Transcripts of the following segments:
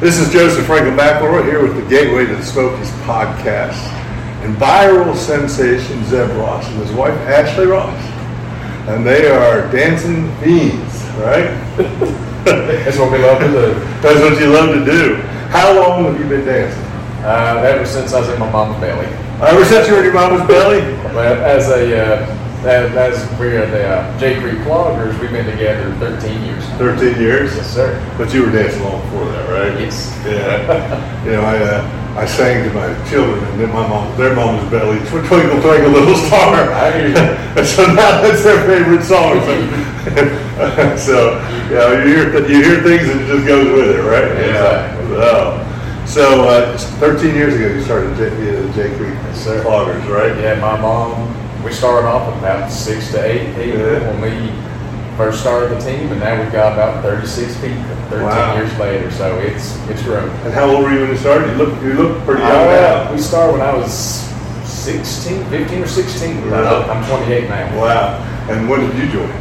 This is Joseph Franklin McElroy here with the Gateway to the Smokies podcast. And viral sensation Zeb Ross and his wife Ashley Ross. And they are dancing fiends, right? That's what we love to do. That's what you love to do. How long have you been dancing? Uh, ever since I was in my mom's belly. Ever since you were in your mama's belly? Well, as a uh, as, as we're the uh, J Creek Cloggers, we've been together 13 years. 13 years? Yes, sir. But you were dancing long before that, right? Yes. Yeah. you know, I uh, I sang to my children and then my mom, their mama's belly, Twinkle Twinkle Little Star. I hear you. and so now that's their favorite song. so, you know, you hear, th- you hear things and it just goes with it, right? Exactly. So, so uh, 13 years ago you started J, uh, J Creek. Cloggers, right? Yeah, my mom. We started off with about six to eight people Yeah. when we first started the team, and now we've got about 36 people. 13 Wow. years later, so it's it's grown. And how old were you when you started? You look, you look pretty young Uh, we started when I was 16, 15 or 16. Really? I'm 28 now. Wow. And when did you join?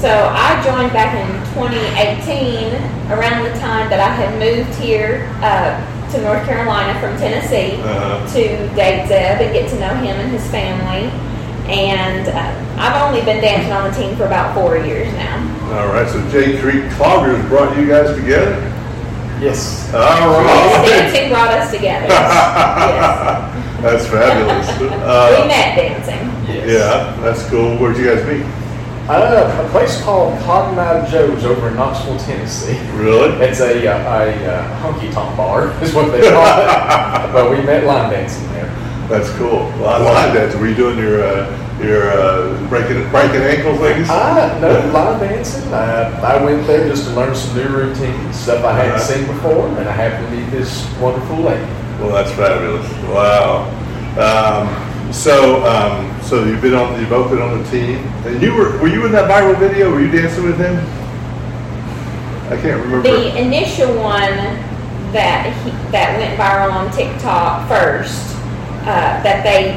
So I joined back in 2018, around the time that I had moved here uh, to North Carolina from Tennessee Uh-huh. to date Zeb and get to know him and his family. And uh, I've only been dancing on the team for about four years now. All right, so J Creek Cloggers brought you guys together. Yes. All right. Yes, dancing brought us together. yes. That's fabulous. we Uh, met dancing. Yes. yeah, that's cool. Where'd you guys meet? Uh, a place called Cotton Eye Joe's over in Knoxville, Tennessee. Really? It's a, uh, a, uh honky tonk bar, is what they call it. but we met line dancing there. That's cool. Well, I like that. Were you doing your uh, your uh, breaking breaking ankle things? Uh, no, line dancing. Uh, I went there just to learn some new routines, stuff I hadn't Uh-huh. seen before, and I happened to meet this wonderful lady. Well, that's fabulous. Wow. Um, so um, so you've been on you've both been on the team, and you were were you in that viral video? Were you dancing with him? I can't remember. The initial one that he, that went viral on TikTok first, uh, that they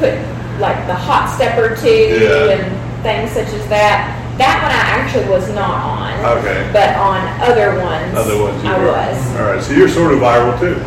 put like the hot step or two Yeah. and things such as that. That one I actually was not on, Okay. but on other ones, Other ones I were. was. All right, so you're sort of viral too.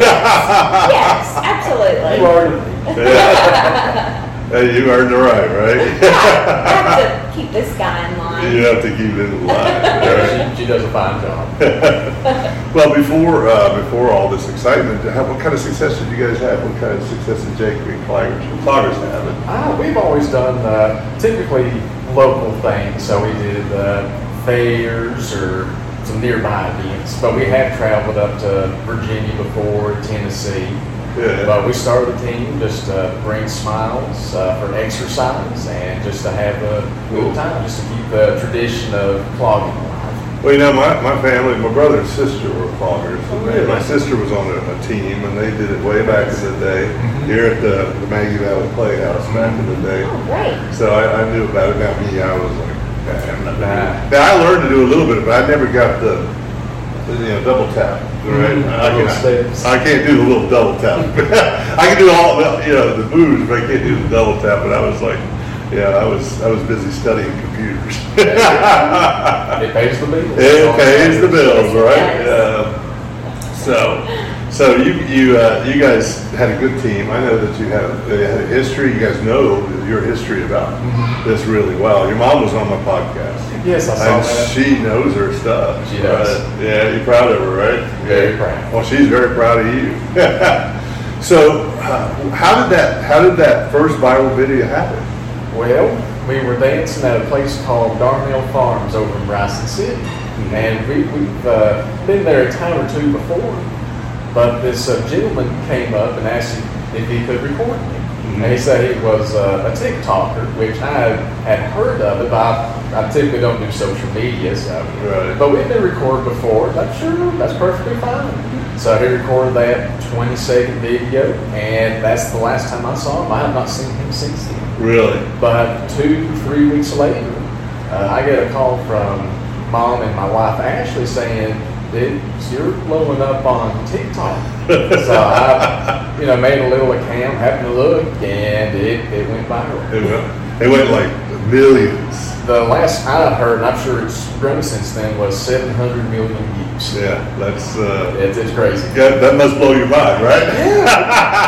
yes, absolutely. You are Hey, you earned the right, right? I have to keep this guy in line. you have to keep it in line. all right? she, she does a fine job. Well, before uh, before all this excitement, how, what kind of success did you guys have? What kind of success did J Creek Cloggers, Cloggers have? Ah, we've always done uh, typically local things, so we did uh, fairs or some nearby events. But we have traveled up to Virginia before, Tennessee. Yeah. But we started the team just to bring smiles uh, for exercise and just to have a good time, just to keep the tradition of clogging alive. Well, you know, my, my family, my brother and sister were cloggers. Oh, really? My sister was on a, a team, and they did it way back in the day Mm-hmm. here at the, the Maggie Valley Playhouse back in the day. Oh, great. So I, I knew about it. Now me, I was like, I'm not doing Nah. Now I learned to do a little bit, but I never got the, the, you know, double tap. Right? Mhm. I, can, steps. I can't do the little double tap. I can do all the, you know, the moves, but I can't do the double tap. But I was like, yeah, I was I was busy studying computers. It pays the bills. It pays the bills, right? Um, so, so you you uh, you guys had a good team. I know that you had a, they had a history. You guys know your history about Mm-hmm. this really well. Your mom was on my podcast, Yes, I saw and that. she knows her stuff. She does. right? Yeah, you're proud of her, right? Very Yeah. proud. Well, she's very proud of you. so, uh, how did that how did that first viral video happen? Well, we were dancing at a place called Darnell Farms over in Bryson City. And we, we've uh, been there a time or two before. But this uh, gentleman came up and asked if he could record me. And he said he was uh, a TikToker, which I had heard of it, but I, I typically don't do social media. So. Right. But we've been recorded before. That's sure, that's perfectly fine. So he recorded that 20 second video, and that's the last time I saw him. I have not seen him since then. Really? But two, three weeks later, uh, I get a call from mom and my wife Ashley saying, "Dude, you're blowing up on TikTok." so I, you know, made a little account, happened to look, and it, it went viral. It went, it went like millions. the last I heard, and I'm sure it's grown since then, was 700 million views. Yeah, that's uh, It's, it's crazy. yeah, that must blow your mind, right?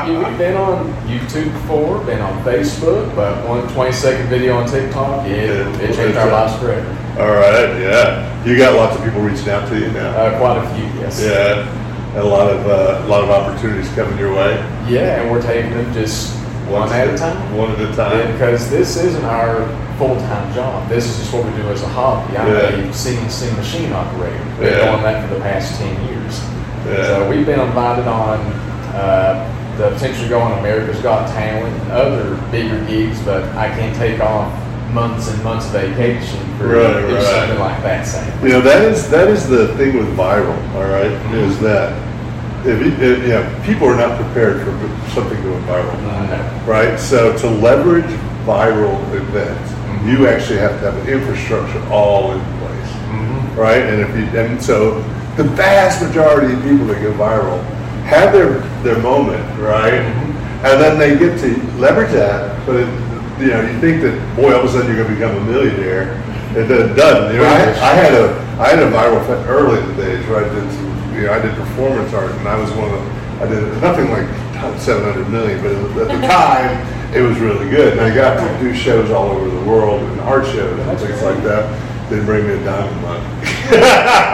Yeah, we've been on YouTube before, been on Facebook, but one 20 second video on TikTok, yeah, it, it changed our lives forever. All right, yeah. You got lots of people reaching out to you now. Uh, quite a few, yes. Yeah, and a lot of uh, a lot of opportunities coming your way. Yeah, and we're taking them just one at a time. One at a Yeah, time. because this isn't our full-time job. This is just what we do as a hobby. I'm Yeah. a CNC machine operator. Been Yeah. doing that for the past 10 years. Yeah. So we've been invited on uh, the potential to go on America's Got Talent and other bigger gigs, but I can't take off months and months of vacation for Right, right. something like that. Same. You know that is that is the thing with viral. All right, is that if, you, if you know, people are not prepared for something going viral. No. right? So to leverage viral events, Mm-hmm. you actually have to have an infrastructure all in place, Mhm. right? And if you and so the vast majority of people that go viral have their their moment, right? Mm-hmm. And then they get to leverage that, but it, you know you think that boy, all of a sudden you're going to become a millionaire. It doesn't-. You know, I, I had a I had a viral thing early in the days, right? Did some, you know, I did performance art, and I was one of the, I did nothing like 700 million, but at the time it was really good. And I got to do shows all over the world and art shows and That's things great. like that. Didn't bring me a dime of money.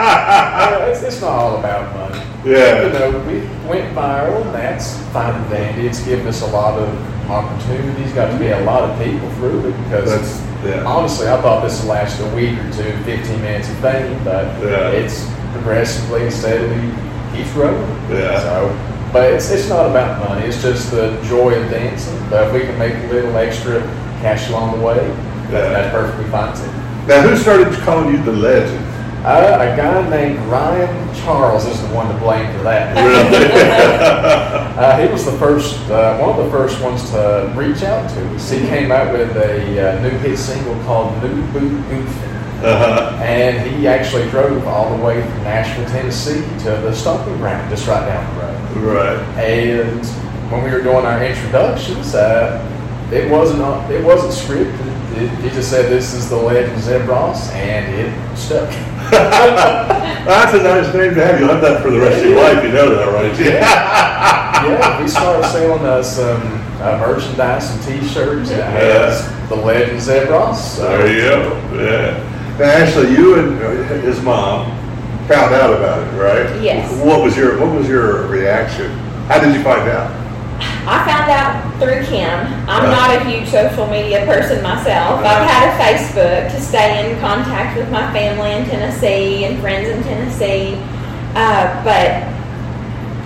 Uh, it's, it's not all about money. Yeah. You know, we went viral, and that's fine and dandy. It's given us a lot of opportunities, got to meet a lot of people through it because yeah. honestly, I thought this would last a week or two, 15 minutes of fame, but Yeah. it's progressively and steadily keeps growing. Yeah. So, but it's, it's not about money. It's just the joy of dancing. But if we can make a little extra cash along the way, Yeah. that, that's perfectly fine too. Now, who started calling you the legend? Uh, a guy named Ryan Charles is the one to blame for that. uh, he was the first, uh, one of the first ones to reach out to us. He came out with a uh, new hit single called New Boot Goofy. Uh-huh. And he actually drove all the way from Nashville, Tennessee to the stomping ground just right down the road. Right. And when we were doing our introductions, uh, it wasn't it wasn't scripted. It, he just said, "This is the legend Zeb Ross," and it stuck. That's a nice name to have. You'll have that for the rest of your life. You know that, right? Yeah. yeah, we started selling uh, some uh, merchandise, some T-shirts. It has the legend Zeb Ross. So There you go. Yeah. Now, Ashley, you and uh, his mom found out about it, right? Yes. What was your What was your reaction? How did you find out? I found out through Kim. I'm Uh. not a huge social media person myself. I've had a Facebook to stay in contact with my family in Tennessee and friends in Tennessee. Uh, but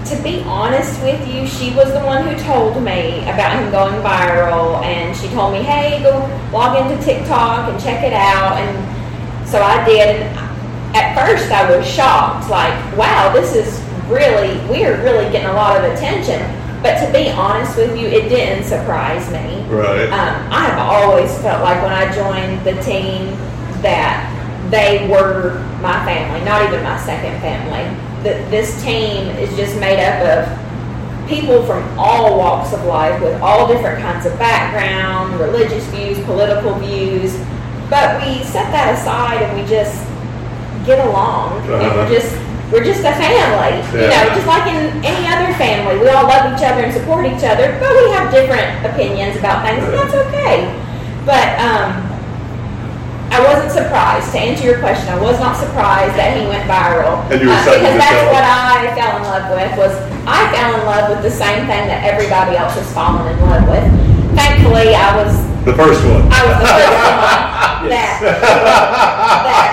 to be honest with you, she was the one who told me about him going viral, and she told me, "Hey, go log into TikTok and check it out." And so I did. And at first, I was shocked, like, "Wow, this is really we're really getting a lot of attention." But to be honest with you, it didn't surprise me. Right. Um, I have always felt like when I joined the team that they were my family, not even my second family. That this team is just made up of people from all walks of life with all different kinds of background, religious views, political views. But we set that aside and we just get along. And Uh-huh. we're just we're just a family. You know, just like in any other family, we all love each other and support each other, but we have different opinions about things, and that's okay. But um, I wasn't surprised. To answer your question, I was not surprised that he went viral. Uh, And you were excited because that's what I fell in love with. Was I fell in love with the same thing that everybody else has fallen in love with. Thankfully, I was The first one. I was the first one that that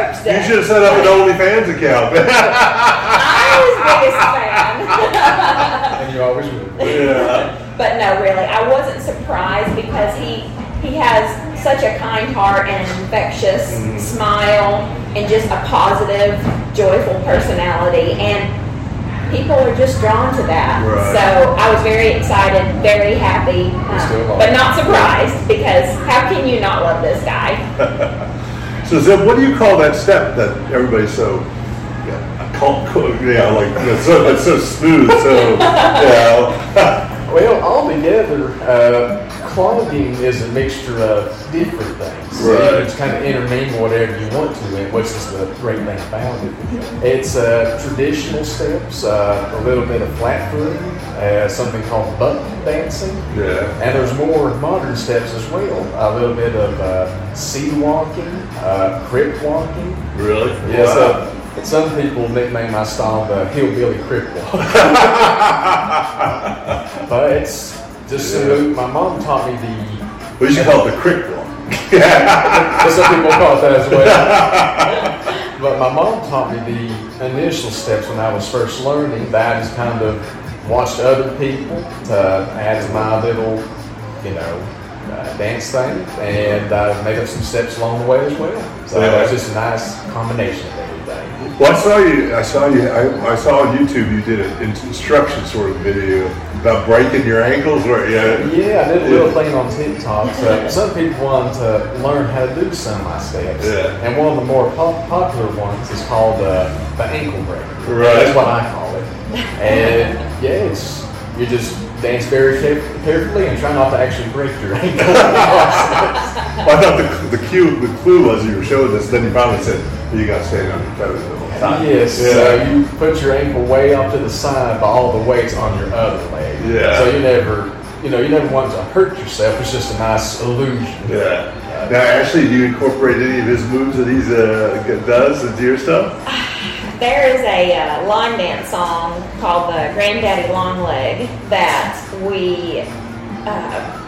approached You should have set up an OnlyFans account. I was biggest fan. and you always would. yeah. But no, really, I wasn't surprised because he he has such a kind heart and an infectious Mhm. smile and just a positive, joyful personality, and people are just drawn to that. Right. So I was very excited, very happy, um, but not surprised because how can you not love this guy? So Zeb, what do you call that step that everybody's so yeah, call, call- yeah like it's so, it's so smooth, so yeah. Well, altogether, uh, clogging is a mixture of different things. So Right. You just kind of intermingle whatever you want to in, which is the great thing about it. It's uh, traditional steps, uh, a little bit of flat footing, uh, something called button dancing, Yeah. and there's more modern steps as well. A little bit of uh, sea walking, uh, crip walking. Really? Yeah. Wow. uh, some people nickname my style the hillbilly crip walk. but it's just Yeah. smooth. My mom taught me the. We should call it the crick walk. yeah, Some people call it that as well. but my mom taught me the initial steps when I was first learning. That is kind of watched other people to add to my little, you know, uh, dance thing, and uh, made up some steps along the way as well. So Yeah. it's just a nice combination of everything. Well, I saw you. I saw you. I, I saw on YouTube you did an instruction sort of video about breaking your ankles. Or yeah, Yeah, I did a little thing on TikTok. So some people want to learn how to do some of my steps. Yeah. And one of the more pop- popular ones is called uh, the ankle breaker. Right. That's what I call it. And yeah, it's you just dance very caref- carefully and try not to actually break your ankle. Well, I thought the, the cue, the clue was you were showing this. Then you finally said you got to stand on your toes the whole time. yes. Yeah. So you put your ankle way off to the side, but all the weight's on your other leg. Yeah. So you never, you know, you never want to hurt yourself. It's just a nice illusion. Yeah. Now, Ashley, do you incorporate any of his moves that he's uh, does into your stuff? There is a uh, line dance song called the Granddaddy Long Leg that we uh,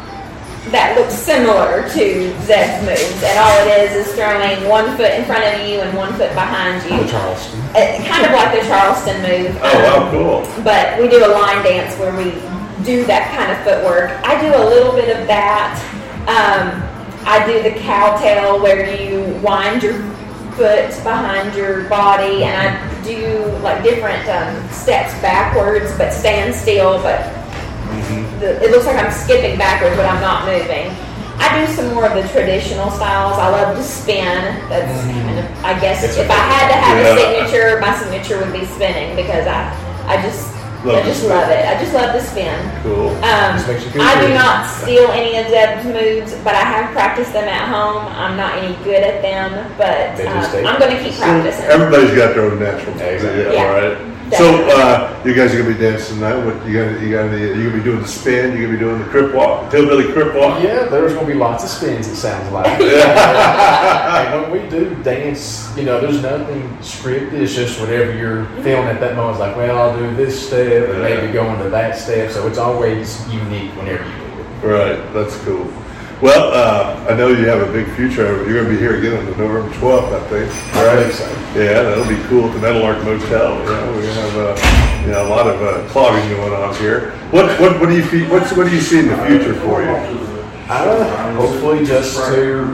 that looks similar to Zeb's moves, and all it is is throwing one foot in front of you and one foot behind you, The Charleston. Uh, kind of like the Charleston move. Oh, wow, cool. But we do a line dance where we do that kind of footwork. I do a little bit of that. Um, I do the cowtail where you wind your foot behind your body, and I do like different um, steps backwards, but stand still. But the, it looks like I'm skipping backwards, but I'm not moving. I do some more of the traditional styles. I love to spin. That's kind of, I guess, if I had to have Yeah. a signature, my signature would be spinning because I, I just, Love I just spin. love it. I just love to spin. Cool. Um, Just makes you feel I do not steal any of Zeb's moves, but I have practiced them at home. I'm not any good at them, but um, I'm going to keep practicing. Everybody's got their own natural. Yeah, exactly. Yeah, Yeah. all right. So uh, you guys are gonna be dancing tonight. What you gonna you gonna you gonna be doing the spin? You gonna be doing the crip walk, the hillbilly crip walk? Yeah, there's going to be lots of spins, it sounds like. and when we do dance, you know, there's nothing scripted. It's just whatever you're feeling at that moment. It's like, well, I'll do this step and maybe go into that step. So it's always unique whenever you do it. Right, that's cool. Well, uh, I know you have a big future. You're going to be here again on the November 12th, I think. I think so. Yeah, that'll be cool at the Meadowlark Motel. You know, we're going to have uh, you know, a lot of uh, clogging going on here. What what what do you what's, what do you see in the future for you? Uh, hopefully, just to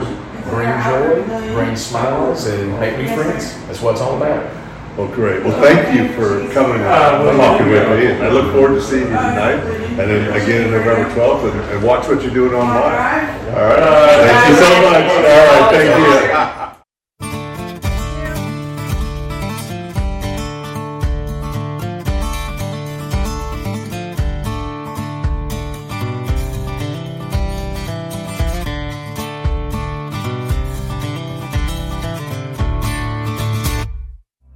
bring joy, bring smiles, and make new friends. That's what it's all about. Well, great. Well, thank you for coming and uh, talking with me, and I look forward to seeing you tonight, and then again November 12th, and, and watch what you're doing online. All right. Uh, thank you so much. All right. Thank you.